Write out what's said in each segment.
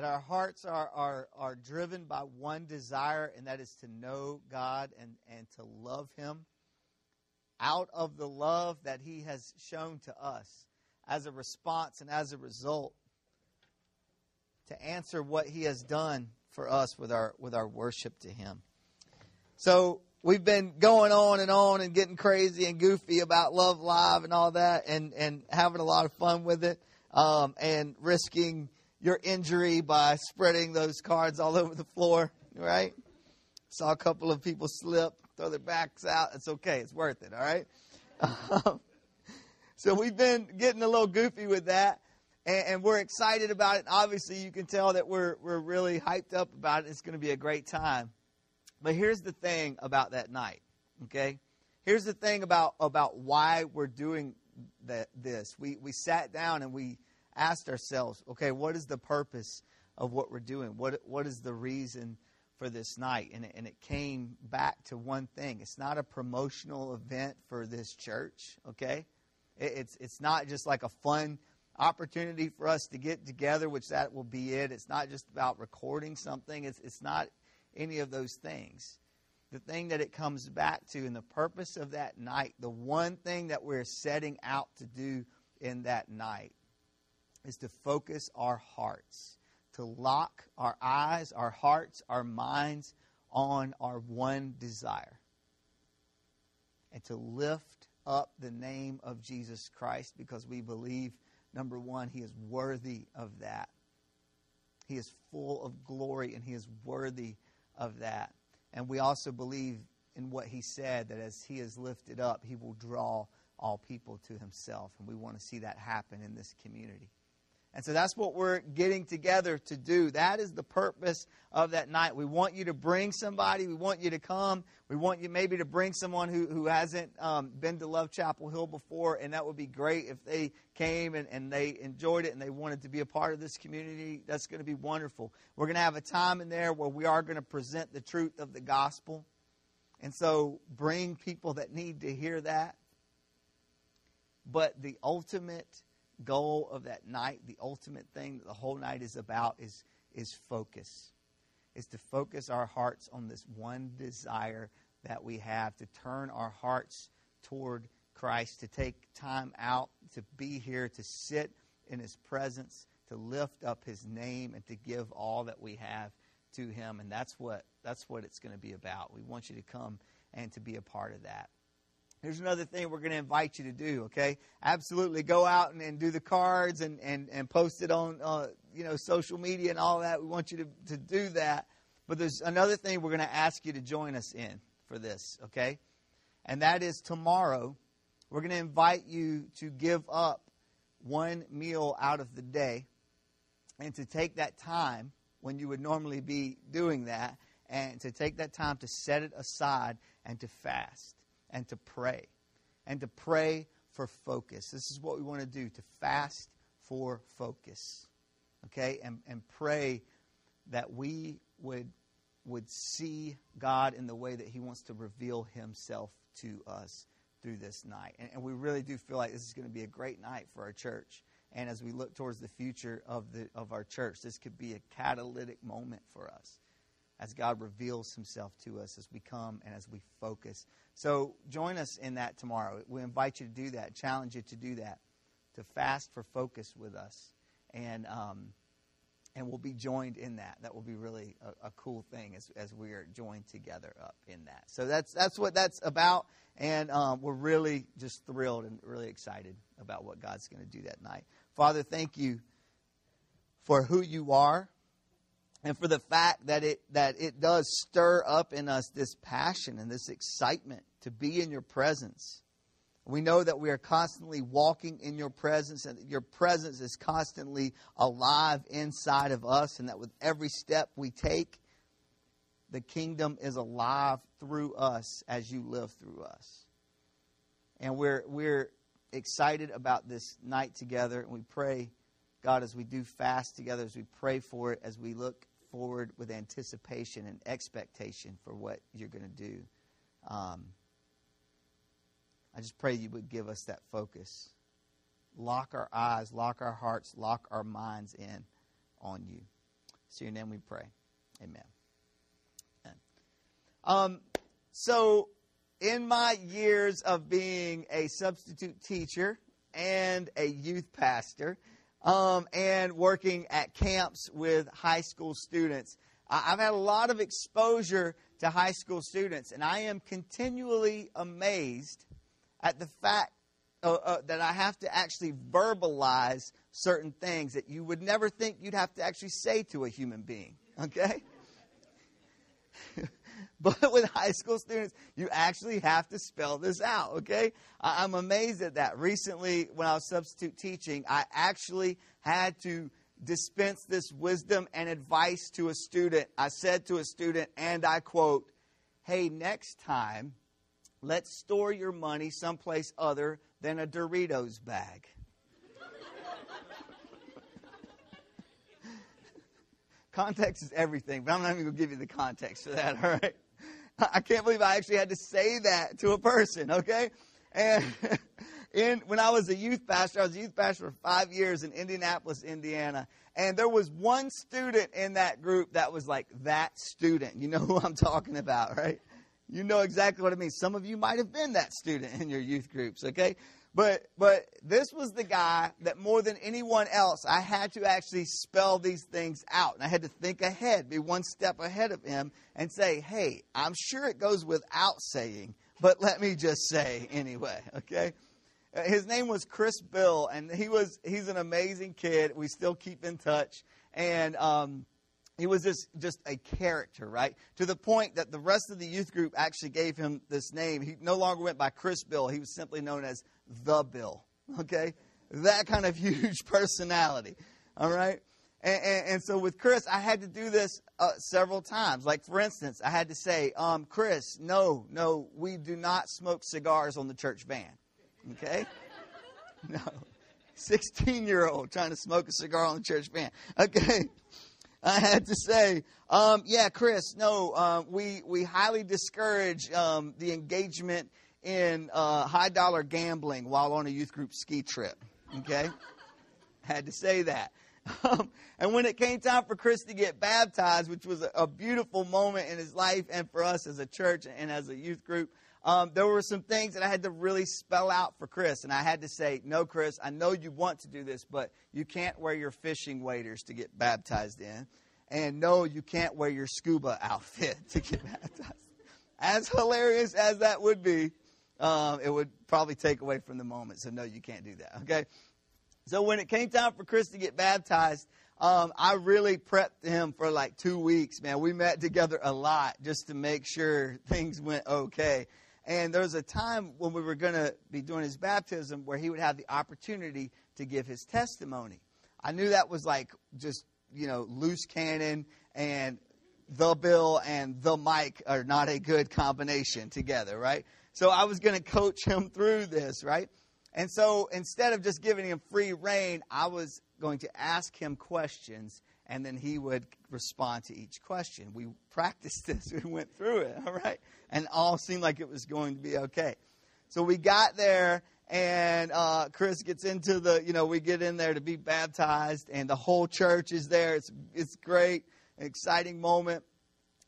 that our hearts are, are, are driven by one desire, and that is to know God and, and to love Him out of the love that He has shown to us as a response and as a result to answer what He has done for us with our, with our worship to Him. So we've been going on and on and getting crazy and goofy about Love Live and all that and, and having a lot of fun with it um, and risking your injury by spreading those cards all over the floor, right? Saw a couple of people slip, throw their backs out. It's okay. It's worth it, all right? Um, so we've been getting a little goofy with that, and, and, we're excited about it. Obviously, you can tell that we're, we're really hyped up about it. It's going to be a great time. But here's the thing about that night, okay? Here's the thing about, about why we're doing that, this. We, we sat down and we asked ourselves, okay, what is the purpose of what we're doing? What, what is the reason for this night? And and it came back to one thing it's not a promotional event for this church, okay? It, it's, it's not just like a fun opportunity for us to get together, which that will be it. It's not just about recording something, it's, it's not any of those things. The thing that it comes back to, and the purpose of that night, the one thing that we're setting out to do in that night is to focus our hearts, to lock our eyes, our hearts, our minds on our one desire, and to lift up the name of Jesus Christ because we believe, number one, He is worthy of that. He is full of glory and He is worthy of that. And we also believe in what He said that as He is lifted up, He will draw all people to Himself. And we want to see that happen in this community. And so that's what we're getting together to do. That is the purpose of that night. We want you to bring somebody. We want you to come. We want you maybe to bring someone who, who hasn't um, been to Love Chapel Hill before, and that would be great if they came and, and they enjoyed it and they wanted to be a part of this community. That's going to be wonderful. We're going to have a time in there where we are going to present the truth of the gospel. And so bring people that need to hear that. But the ultimate goal of that night, the ultimate thing that the whole night is about, is, is focus. Is to focus our hearts on this one desire that we have, to turn our hearts toward Christ, to take time out to be here, to sit in His presence, to lift up His name, and to give all that we have to Him. And that's what, that's what it's going to be about. We want you to come and to be a part of that. Here's another thing we're going to invite you to do, okay? Absolutely. Go out and, and do the cards and, and, and post it on, uh, you know, social media and all that. We want you to, to do that. But there's another thing we're going to ask you to join us in for this, okay? And that is tomorrow, we're going to invite you to give up one meal out of the day and to take that time when you would normally be doing that and to take that time to set it aside and to fast and to pray. And to pray for focus. This is what we want to do to fast for focus. Okay? And, and pray that we would, would see God in the way that He wants to reveal Himself to us through this night. And, and we really do feel like this is going to be a great night for our church. And as we look towards the future of, the, of our church, this could be a catalytic moment for us as God reveals himself to us as we come and as we focus. So join us in that tomorrow. We invite you to do that, challenge you to do that, to fast for focus with us. And, um, and we'll be joined in that. That will be really a, a, cool thing as, as we are joined together up in that. So that's, that's what that's about. And um, we're really just thrilled and really excited about what God's going to do that night. Father, thank you for who you are and for the fact that it that it does stir up in us this passion and this excitement to be in your presence. We know that we are constantly walking in your presence and that your presence is constantly alive inside of us and that with every step we take the kingdom is alive through us as you live through us. And we're we're excited about this night together and we pray God as we do fast together as we pray for it as we look forward with anticipation and expectation for what you're going to do. Um, I just pray you would give us that focus. Lock our eyes, lock our hearts, lock our minds in on you. So your name we pray. Amen. Um, so in my years of being a substitute teacher and a youth pastor, um, and working at camps with high school students, I've had a lot of exposure to high school students, and I am continually amazed at the fact uh, uh, that I have to actually verbalize certain things that you would never think you'd have to actually say to a human being. Okay? but with high school students, you actually have to spell this out, okay? I'm amazed at that. Recently, when I was substitute teaching, I actually had to dispense this wisdom and advice to a student. I said to a student, and I quote, Hey, next time, let's store your money someplace other than a Doritos bag. context is everything, but I'm not even going to give you the context for that, all right? I can't believe I actually had to say that to a person, okay? And in when I was a youth pastor, I was a youth pastor for five years in Indianapolis, Indiana. And there was one student in that group that was like that student. You know who I'm talking about, right? You know exactly what I mean. Some of you might have been that student in your youth groups, okay? But but this was the guy that more than anyone else, I had to actually spell these things out. And I had to think ahead, be one step ahead of him, and say, hey, I'm sure it goes without saying, but let me just say anyway, okay? Uh, his name was Chris Bill, and he was he's an amazing kid. We still keep in touch. And um, he was just, just a character, right? To the point that the rest of the youth group actually gave him this name. He no longer went by Chris Bill. He was simply known as the Bill. Okay? That kind of huge personality. All right? And, and, and, so with Chris, I had to do this uh, several times. Like, for instance, I had to say, um, Chris, no, no, we do not smoke cigars on the church van. Okay? No. 16 year old trying to smoke a cigar on the church van. Okay? I had to say, um, yeah, Chris, no, uh, we, we highly discourage um, the engagement in uh, high dollar gambling while on a youth group ski trip. Okay? Had to say that. Um, and when it came time for Chris to get baptized, which was a, a, beautiful moment in his life and for us as a church and as a youth group, um, there were some things that I had to really spell out for Chris. And I had to say, no, Chris, I know you want to do this, but you can't wear your fishing waders to get baptized in. And no, you can't wear your scuba outfit to get baptized. As hilarious as that would be, um, it would probably take away from the moment. So, no, you can't do that. Okay? So, when it came time for Chris to get baptized, um, I really prepped him for like two weeks, man. We met together a lot just to make sure things went okay. And there was a time when we were going to be doing his baptism where he would have the opportunity to give his testimony. I knew that was like just, you know, loose cannon and the bill and the mic are not a good combination together, right? So I was going to coach him through this, right? And so instead of just giving him free reign, I was going to ask him questions and then he would respond to each question. We practiced this, we went through it, all right? And all seemed like it was going to be okay. So we got there, and uh, Chris gets into the, you know, we get in there to be baptized, and the whole church is there. It's, it's great, exciting moment.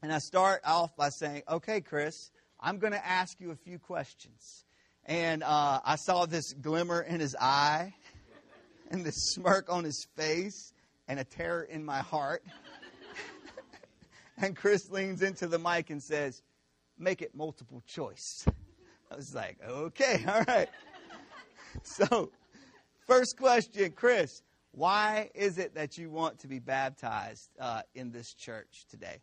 And I start off by saying, okay, Chris, I'm going to ask you a few questions. And uh, I saw this glimmer in his eye and this smirk on his face and a terror in my heart. and Chris leans into the mic and says, Make it multiple choice. I was like, Okay, all right. so, first question, Chris, why is it that you want to be baptized uh, in this church today?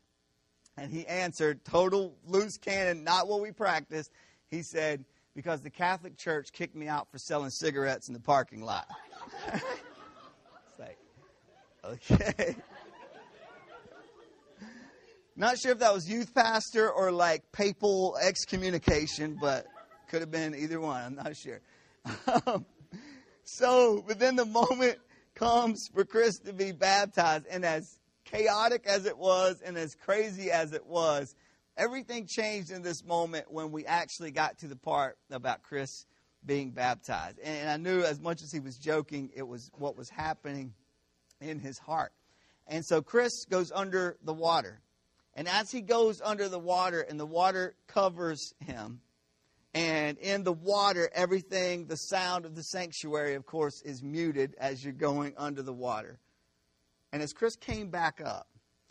And he answered, total loose cannon, not what we practiced. He said, because the Catholic Church kicked me out for selling cigarettes in the parking lot. okay. Not sure if that was youth pastor or like papal excommunication, but could have been either one. I'm not sure. Um, so, but then the moment comes for Chris to be baptized, and as chaotic as it was and as crazy as it was, everything changed in this moment when we actually got to the part about Chris being baptized. And I knew as much as he was joking, it was what was happening in his heart. And so Chris goes under the water. And as he goes under the water and the water covers him, and in the water, everything, the sound of the sanctuary, of course, is muted as you're going under the water. And as Chris came back up,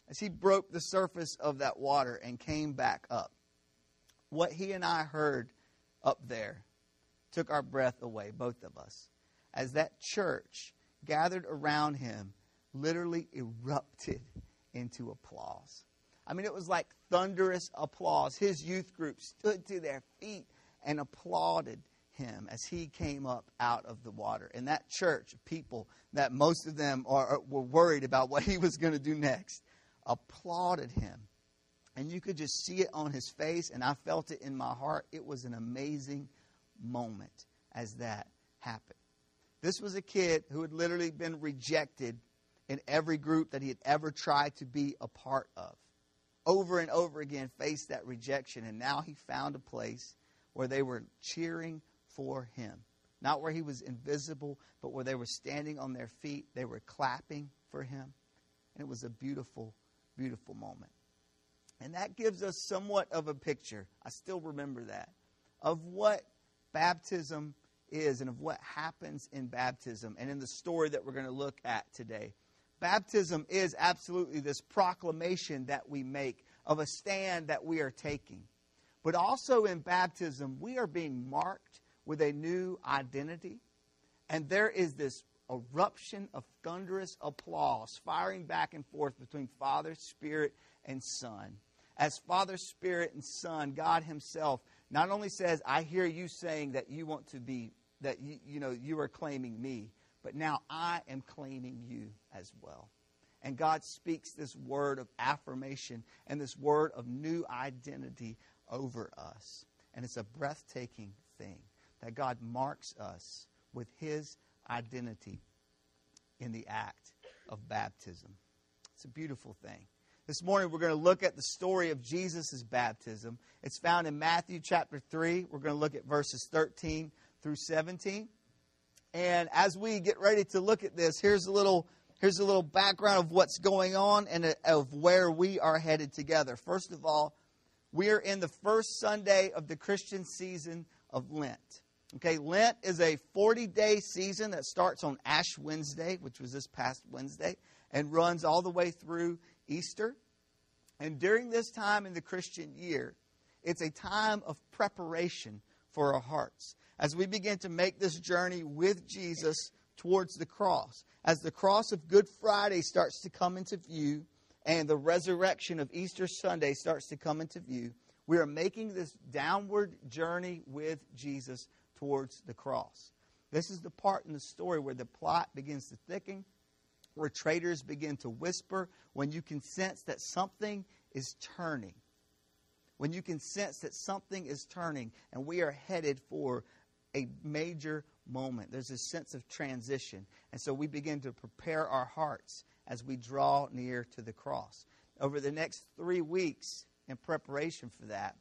as he broke the surface of that water and came back up, what he and I heard up there took our breath away, both of us, as that church gathered around him literally erupted into applause. I mean, it was like thunderous applause. His youth group stood to their feet and applauded him as he came up out of the water. And that church, people that most of them are, were worried about what he was going to do next, applauded him. And you could just see it on his face, and I felt it in my heart. It was an amazing moment as that happened. This was a kid who had literally been rejected in every group that he had ever tried to be a part of. Over and over again, faced that rejection, and now he found a place where they were cheering for him. Not where he was invisible, but where they were standing on their feet. They were clapping for him. And it was a beautiful, beautiful moment. And that gives us somewhat of a picture. I still remember that. Of what baptism is and of what happens in baptism and in the story that we're going to look at today. Baptism is absolutely this proclamation that we make of a stand that we are taking. But also in baptism, we are being marked with a new identity. And there is this eruption of thunderous applause firing back and forth between Father, Spirit, and Son. As Father, Spirit, and Son, God Himself not only says, I hear you saying that you want to be, that you, you know, you are claiming me, but now I am claiming you as well. And God speaks this word of affirmation and this word of new identity over us. And it's a breathtaking thing that God marks us with his identity in the act of baptism. It's a beautiful thing. This morning we're going to look at the story of Jesus' baptism. It's found in Matthew chapter 3. We're going to look at verses 13 through 17. And as we get ready to look at this, here's a little here's a little background of what's going on and of where we are headed together. First of all, we are in the first Sunday of the Christian season of Lent. Okay, Lent is a 40 day season that starts on Ash Wednesday, which was this past Wednesday, and runs all the way through Easter. And during this time in the Christian year, it's a time of preparation for our hearts as we begin to make this journey with Jesus towards the cross. As the cross of Good Friday starts to come into view and the resurrection of Easter Sunday starts to come into view, we are making this downward journey with Jesus towards the cross. This is the part in the story where the plot begins to thicken where traitors begin to whisper, when you can sense that something is turning. When you can sense that something is turning and we are headed for a major moment. There's a sense of transition. And so we begin to prepare our hearts as we draw near to the cross. Over the next three weeks, in preparation for that,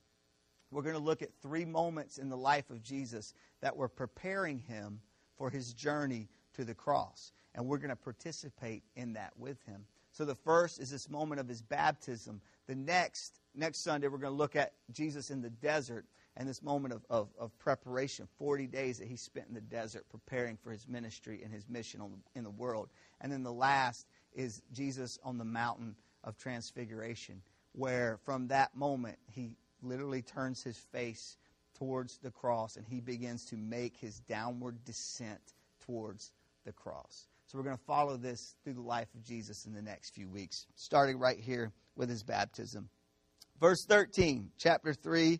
we're going to look at three moments in the life of Jesus that were preparing him for his journey to the cross and we're going to participate in that with him. So the first is this moment of his baptism. The next, next Sunday, we're going to look at Jesus in the desert and this moment of, of, of preparation 40 days that he spent in the desert preparing for his ministry and his mission on, in the world. And then the last is Jesus on the mountain of transfiguration, where from that moment he literally turns his face towards the cross and he begins to make his downward descent towards the cross. So we're going to follow this through the life of Jesus in the next few weeks, starting right here with his baptism. Verse 13, chapter 3,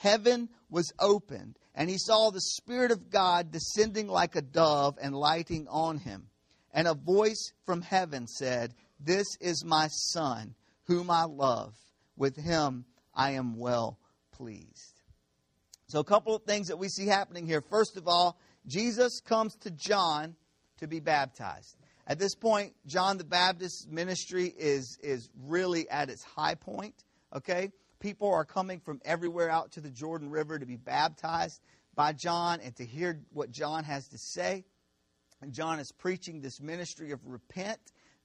heaven was opened, and he saw the Spirit of God descending like a dove and lighting on him. And a voice from heaven said, This is my Son, whom I love. With him I am well pleased. So, a couple of things that we see happening here. First of all, Jesus comes to John to be baptized. At this point, John the Baptist's ministry is, is really at its high point. Okay? People are coming from everywhere out to the Jordan River to be baptized by John and to hear what John has to say. And John is preaching this ministry of repent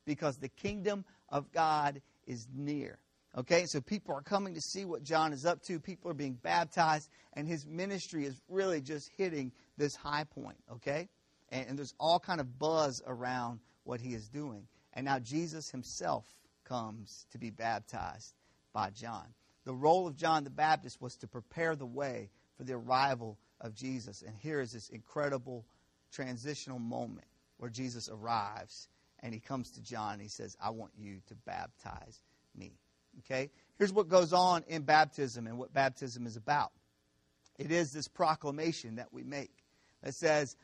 because the kingdom of God is near. Okay, so people are coming to see what John is up to. People are being baptized, and his ministry is really just hitting this high point. Okay, and, and there's all kind of buzz around what he is doing. And now Jesus himself comes to be baptized by John. The role of John the Baptist was to prepare the way for the arrival of Jesus. And here is this incredible transitional moment where Jesus arrives and he comes to John and he says, I want you to baptize me. Okay? Here's what goes on in baptism and what baptism is about it is this proclamation that we make that says,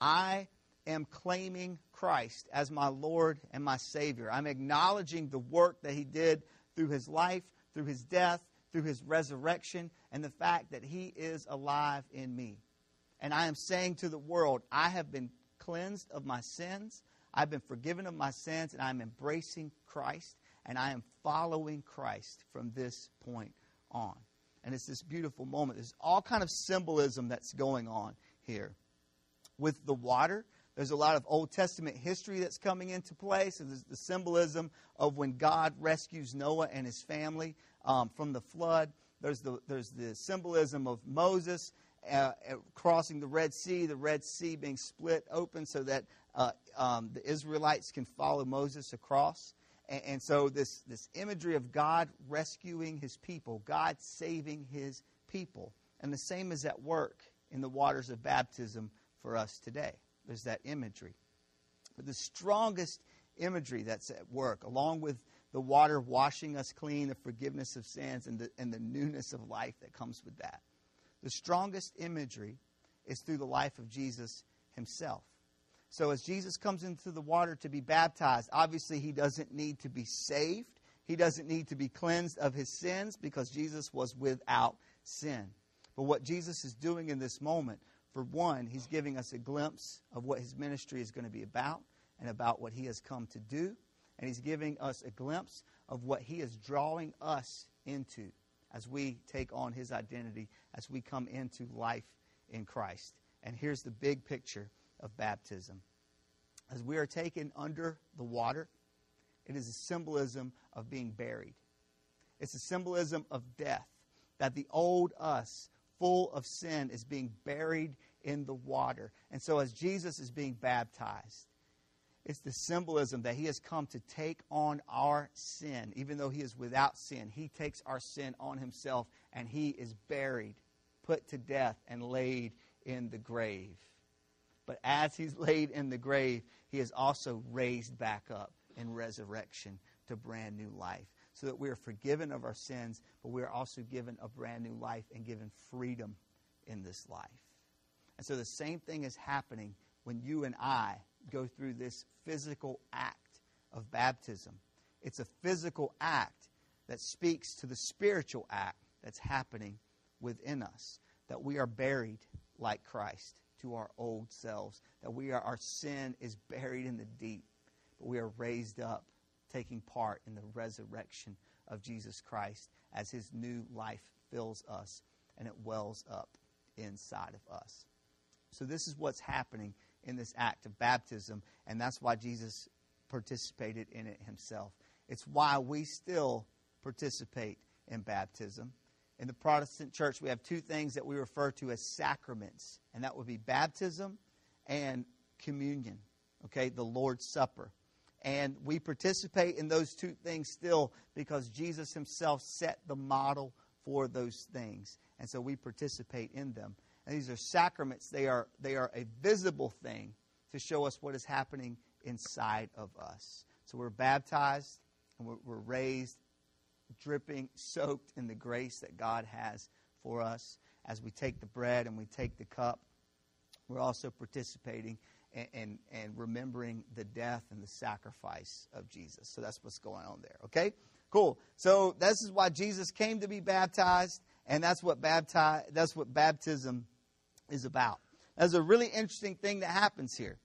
I am claiming Christ as my Lord and my Savior. I'm acknowledging the work that he did through his life, through his death, through his resurrection and the fact that he is alive in me. And I am saying to the world, I have been cleansed of my sins, I've been forgiven of my sins, and I'm embracing Christ, and I am following Christ from this point on. And it's this beautiful moment. There's all kind of symbolism that's going on here. With the water, there's a lot of Old Testament history that's coming into play. So there's the symbolism of when God rescues Noah and his family um, from the flood. There's the, there's the symbolism of Moses uh, uh, crossing the Red Sea, the Red Sea being split open so that uh, um, the Israelites can follow Moses across. And, and, so this, this imagery of God rescuing his people, God saving his people. And the same is at work in the waters of baptism for us today. There's that imagery. But the strongest imagery that's at work, along with the water washing us clean, the forgiveness of sins, and the, and the newness of life that comes with that. The strongest imagery is through the life of Jesus himself. So, as Jesus comes into the water to be baptized, obviously he doesn't need to be saved. He doesn't need to be cleansed of his sins because Jesus was without sin. But what Jesus is doing in this moment, for one, he's giving us a glimpse of what his ministry is going to be about and about what he has come to do and he's giving us a glimpse of what he is drawing us into as we take on his identity, as we come into life in Christ. And here's the big picture of baptism. As we are taken under the water, it is a symbolism of being buried. It's a symbolism of death, that the old us, full of sin, is being buried in the water. And so, as Jesus is being baptized, it's the symbolism that he has come to take on our sin. Even though he is without sin, he takes our sin on himself and he is buried, put to death, and laid in the grave. But as he's laid in the grave, he is also raised back up in resurrection to brand new life. So that we are forgiven of our sins, but we are also given a brand new life and given freedom in this life. And so the same thing is happening when you and I go through this physical act of baptism. It's a physical act that speaks to the spiritual act that's happening within us. That we are buried like Christ to our old selves. That we are our sin is buried in the deep, but we are raised up, taking part in the resurrection of Jesus Christ as his new life fills us and it wells up inside of us. So this is what's happening in this act of baptism, and that's why Jesus participated in it himself. It's why we still participate in baptism. In the Protestant church, we have two things that we refer to as sacraments, and that would be baptism and communion, okay, the Lord's Supper. And we participate in those two things still because Jesus himself set the model for those things. And so we participate in them. And these are sacraments. They are, they are a visible thing to show us what is happening inside of us. So we're baptized and we're, we're raised, dripping, soaked in the grace that God has for us. As we take the bread and we take the cup, we're also participating and, and, remembering the death and the sacrifice of Jesus. So that's what's going on there. Okay? Cool. So this is why Jesus came to be baptized, and that's what baptize that's what baptism is about. There's a really interesting thing that happens here.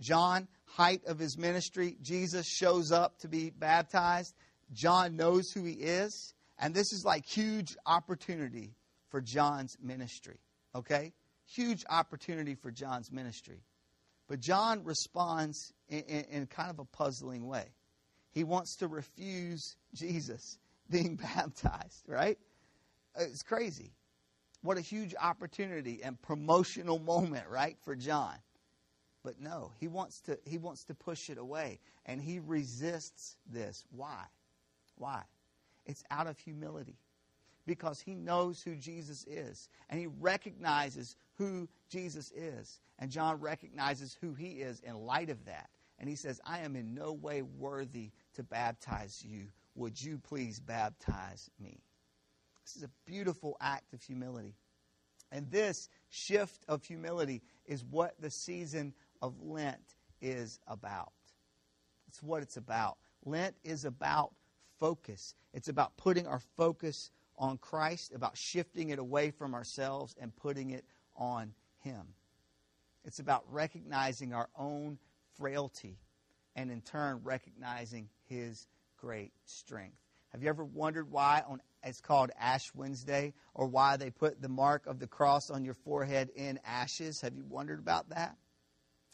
John, height of his ministry, Jesus shows up to be baptized. John knows who he is, and this is like huge opportunity for John's ministry. Okay? Huge opportunity for John's ministry. But John responds in, in, in kind of a puzzling way. He wants to refuse Jesus being baptized, right? It's crazy. What a huge opportunity and promotional moment, right, for John. But no, he wants to he wants to push it away and he resists this. Why? Why? It's out of humility. Because he knows who Jesus is and he recognizes who Jesus is. And John recognizes who he is in light of that. And he says, I am in no way worthy to baptize you. Would you please baptize me? This is a beautiful act of humility. And this shift of humility is what the season of Lent is about. It's what it's about. Lent is about focus, it's about putting our focus on Christ, about shifting it away from ourselves and putting it on Him. It's about recognizing our own frailty and in turn recognizing His great strength. Have you ever wondered why on it's called Ash Wednesday or why they put the mark of the cross on your forehead in ashes? Have you wondered about that?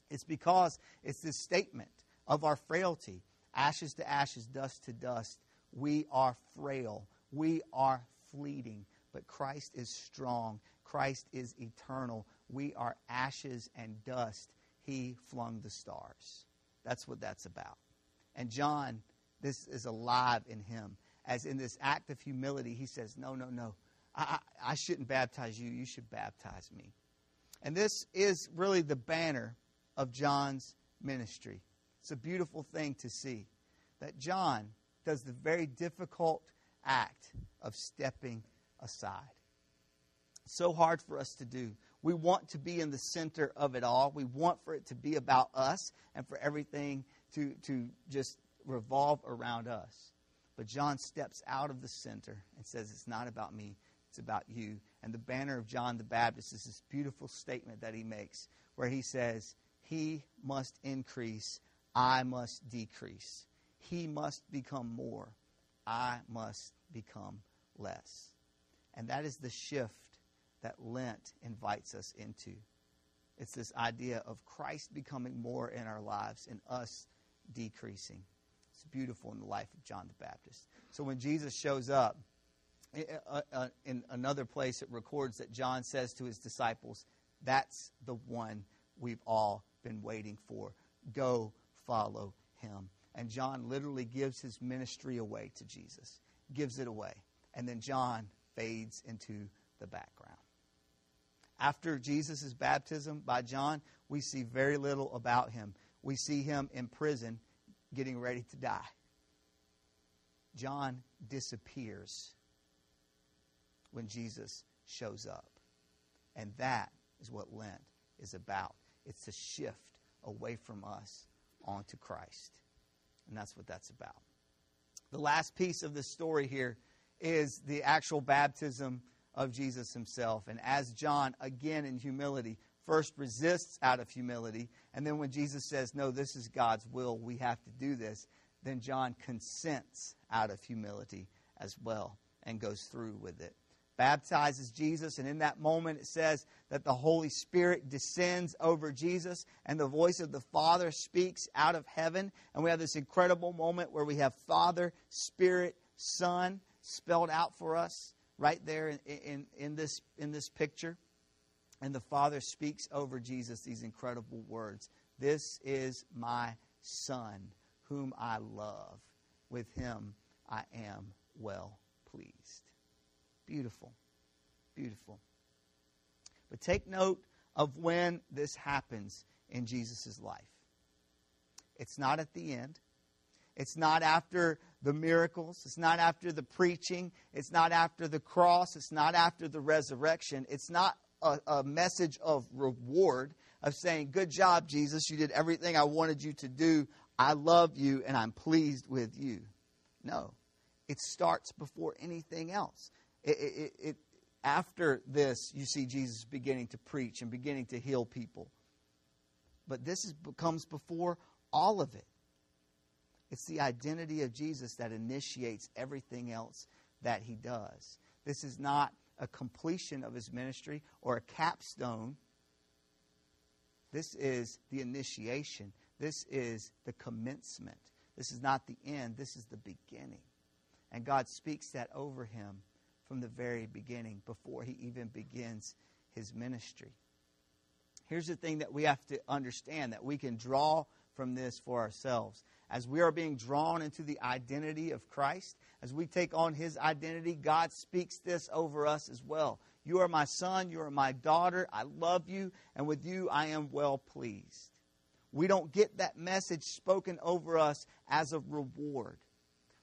It's because it's this statement of our frailty ashes to ashes, dust to dust. We are frail, we are fleeting, but Christ is strong. Christ is eternal. We are ashes and dust. He flung the stars. That's what that's about. And John, this is alive in him. As in this act of humility, he says, No, no, no. I, I, I shouldn't baptize you. You should baptize me. And this is really the banner of John's ministry. It's a beautiful thing to see that John does the very difficult act of stepping aside so hard for us to do. We want to be in the center of it all. We want for it to be about us and for everything to, to just revolve around us. But John steps out of the center and says, It's not about me, it's about you. And the banner of John the Baptist is this beautiful statement that he makes where he says, He must increase, I must decrease. He must become more, I must become less. And that is the shift that Lent invites us into. It's this idea of Christ becoming more in our lives and us decreasing. It's beautiful in the life of John the Baptist. So when Jesus shows up, uh, uh, in another place it records that John says to his disciples, That's the one we've all been waiting for. Go follow him. And John literally gives his ministry away to Jesus, gives it away. And then John fades into the background. After Jesus' baptism by John, we see very little about him. We see him in prison getting ready to die. John disappears when Jesus shows up. And that is what Lent is about. It's a shift away from us onto Christ. And that's what that's about. The last piece of the story here is the actual baptism of Jesus himself. And as John, again in humility, first resists out of humility, and then when Jesus says, No, this is God's will, we have to do this, then John consents out of humility as well and goes through with it. Baptizes Jesus, and in that moment it says that the Holy Spirit descends over Jesus, and the voice of the Father speaks out of heaven. And we have this incredible moment where we have Father, Spirit, Son spelled out for us right there in, in, in, this, in this picture. And the Father speaks over Jesus these incredible words This is my Son, whom I love. With him I am well pleased. Beautiful. Beautiful. But take note of when this happens in Jesus' life. It's not at the end. It's not after the miracles. It's not after the preaching. It's not after the cross. It's not after the resurrection. It's not a, a message of reward, of saying, Good job, Jesus. You did everything I wanted you to do. I love you and I'm pleased with you. No, it starts before anything else. It, it, it, after this, you see Jesus beginning to preach and beginning to heal people. But this is, comes before all of it. It's the identity of Jesus that initiates everything else that he does. This is not a completion of his ministry or a capstone. This is the initiation. This is the commencement. This is not the end. This is the beginning. And God speaks that over him from the very beginning before he even begins his ministry. Here's the thing that we have to understand that we can draw from this for ourselves. As we are being drawn into the identity of Christ, as we take on his identity, God speaks this over us as well. You are my son, you are my daughter, I love you, and with you I am well pleased. We don't get that message spoken over us as a reward.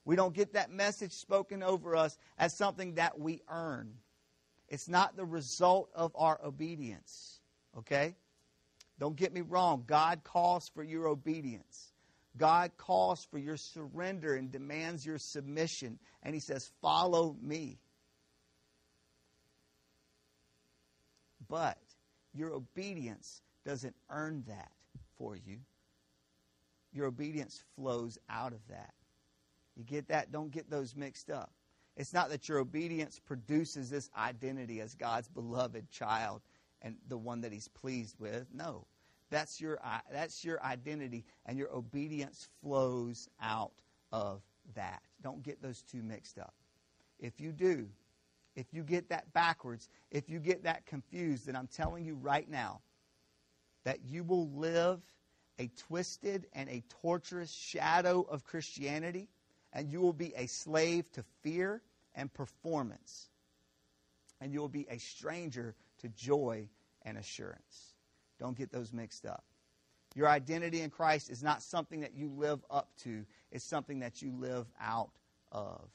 We don't get that message spoken over us as something that we earn. It's not the result of our obedience. Okay? Don't get me wrong. God calls for your obedience. God calls for your surrender and demands your submission. And He says, Follow me. But your obedience doesn't earn that for you. Your obedience flows out of that. You get that? Don't get those mixed up. It's not that your obedience produces this identity as God's beloved child and the one that He's pleased with. No. That's your, that's your identity, and your obedience flows out of that. Don't get those two mixed up. If you do, if you get that backwards, if you get that confused, then I'm telling you right now that you will live a twisted and a torturous shadow of Christianity, and you will be a slave to fear and performance. And you will be a stranger to joy and assurance. Don't get those mixed up. Your identity in Christ is not something that you live up to, it's something that you live out of.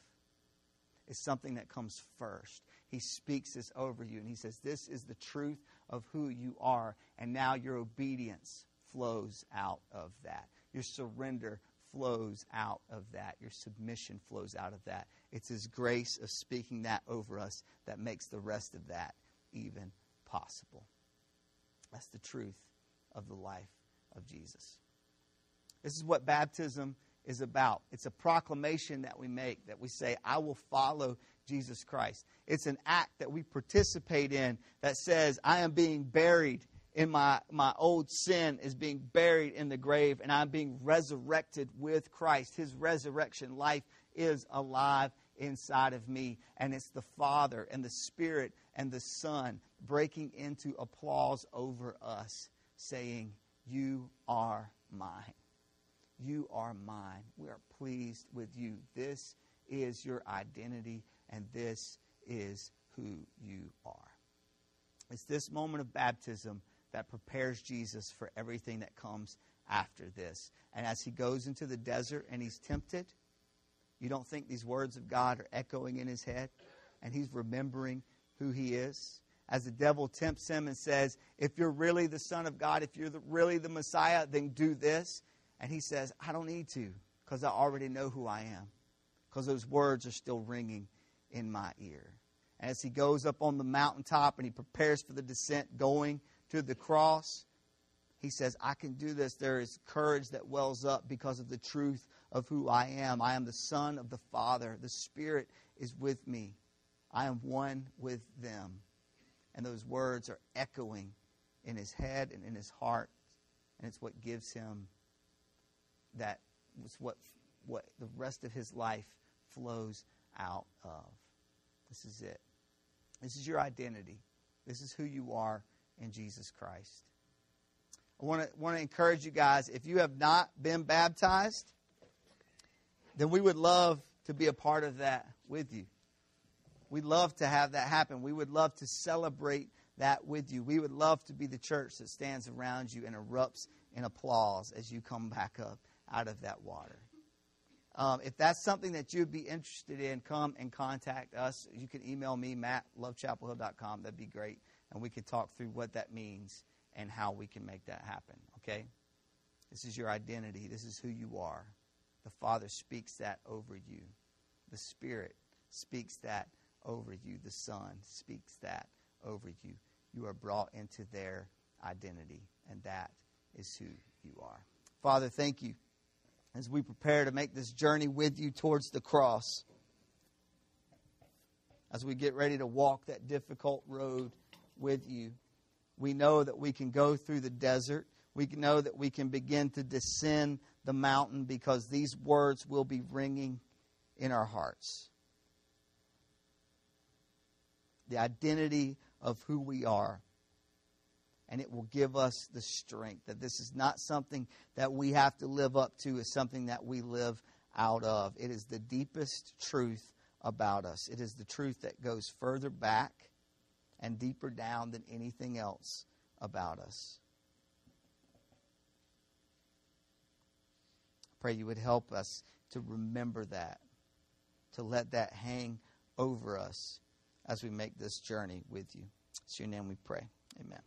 It's something that comes first. He speaks this over you and he says, This is the truth of who you are. And now your obedience flows out of that. Your surrender flows out of that. Your submission flows out of that. It's His grace of speaking that over us that makes the rest of that even possible. That's the truth of the life of Jesus. This is what baptism is about. It's a proclamation that we make that we say, I will follow Jesus Christ. It's an act that we participate in that says, I am being buried in my, my old sin is being buried in the grave and I'm being resurrected with Christ. His resurrection life is alive inside of me. And it's the Father and the Spirit and the Son breaking into applause over us, saying, You are mine. You are mine. We are pleased with you. This is your identity, and this is who you are. It's this moment of baptism that prepares Jesus for everything that comes after this. And as he goes into the desert and he's tempted, you don't think these words of God are echoing in his head and he's remembering who he is? As the devil tempts him and says, If you're really the Son of God, if you're the, really the Messiah, then do this. And he says, I don't need to because I already know who I am because those words are still ringing in my ear. As he goes up on the mountaintop and he prepares for the descent going to the cross, he says, I can do this. There is courage that wells up because of the truth of who I am. I am the Son of the Father. The Spirit is with me. I am one with them. And those words are echoing in his head and in his heart. And it's what gives him that, it's what, what the rest of his life flows out of. This is it. This is your identity. This is who you are in Jesus Christ. I want to want to encourage you guys if you have not been baptized, then we would love to be a part of that with you. We'd love to have that happen. We would love to celebrate that with you. We would love to be the church that stands around you and erupts in applause as you come back up out of that water. Um, if that's something that you'd be interested in, come and contact us. You can email me, matt, lovechapelhill.com. That'd be great. And we could talk through what that means and how we can make that happen, okay? This is your identity. This is who you are. The Father speaks that over you. The Spirit speaks that over you. The Son speaks that over you. You are brought into their identity, and that is who you are. Father, thank you as we prepare to make this journey with you towards the cross. As we get ready to walk that difficult road with you, we know that we can go through the desert. We know that we can begin to descend the mountain because these words will be ringing in our hearts. The identity of who we are. And it will give us the strength that this is not something that we have to live up to, it's something that we live out of. It is the deepest truth about us. It is the truth that goes further back and deeper down than anything else about us. I pray you would help us to remember that, to let that hang over us as we make this journey with you. It's your name we pray. Amen.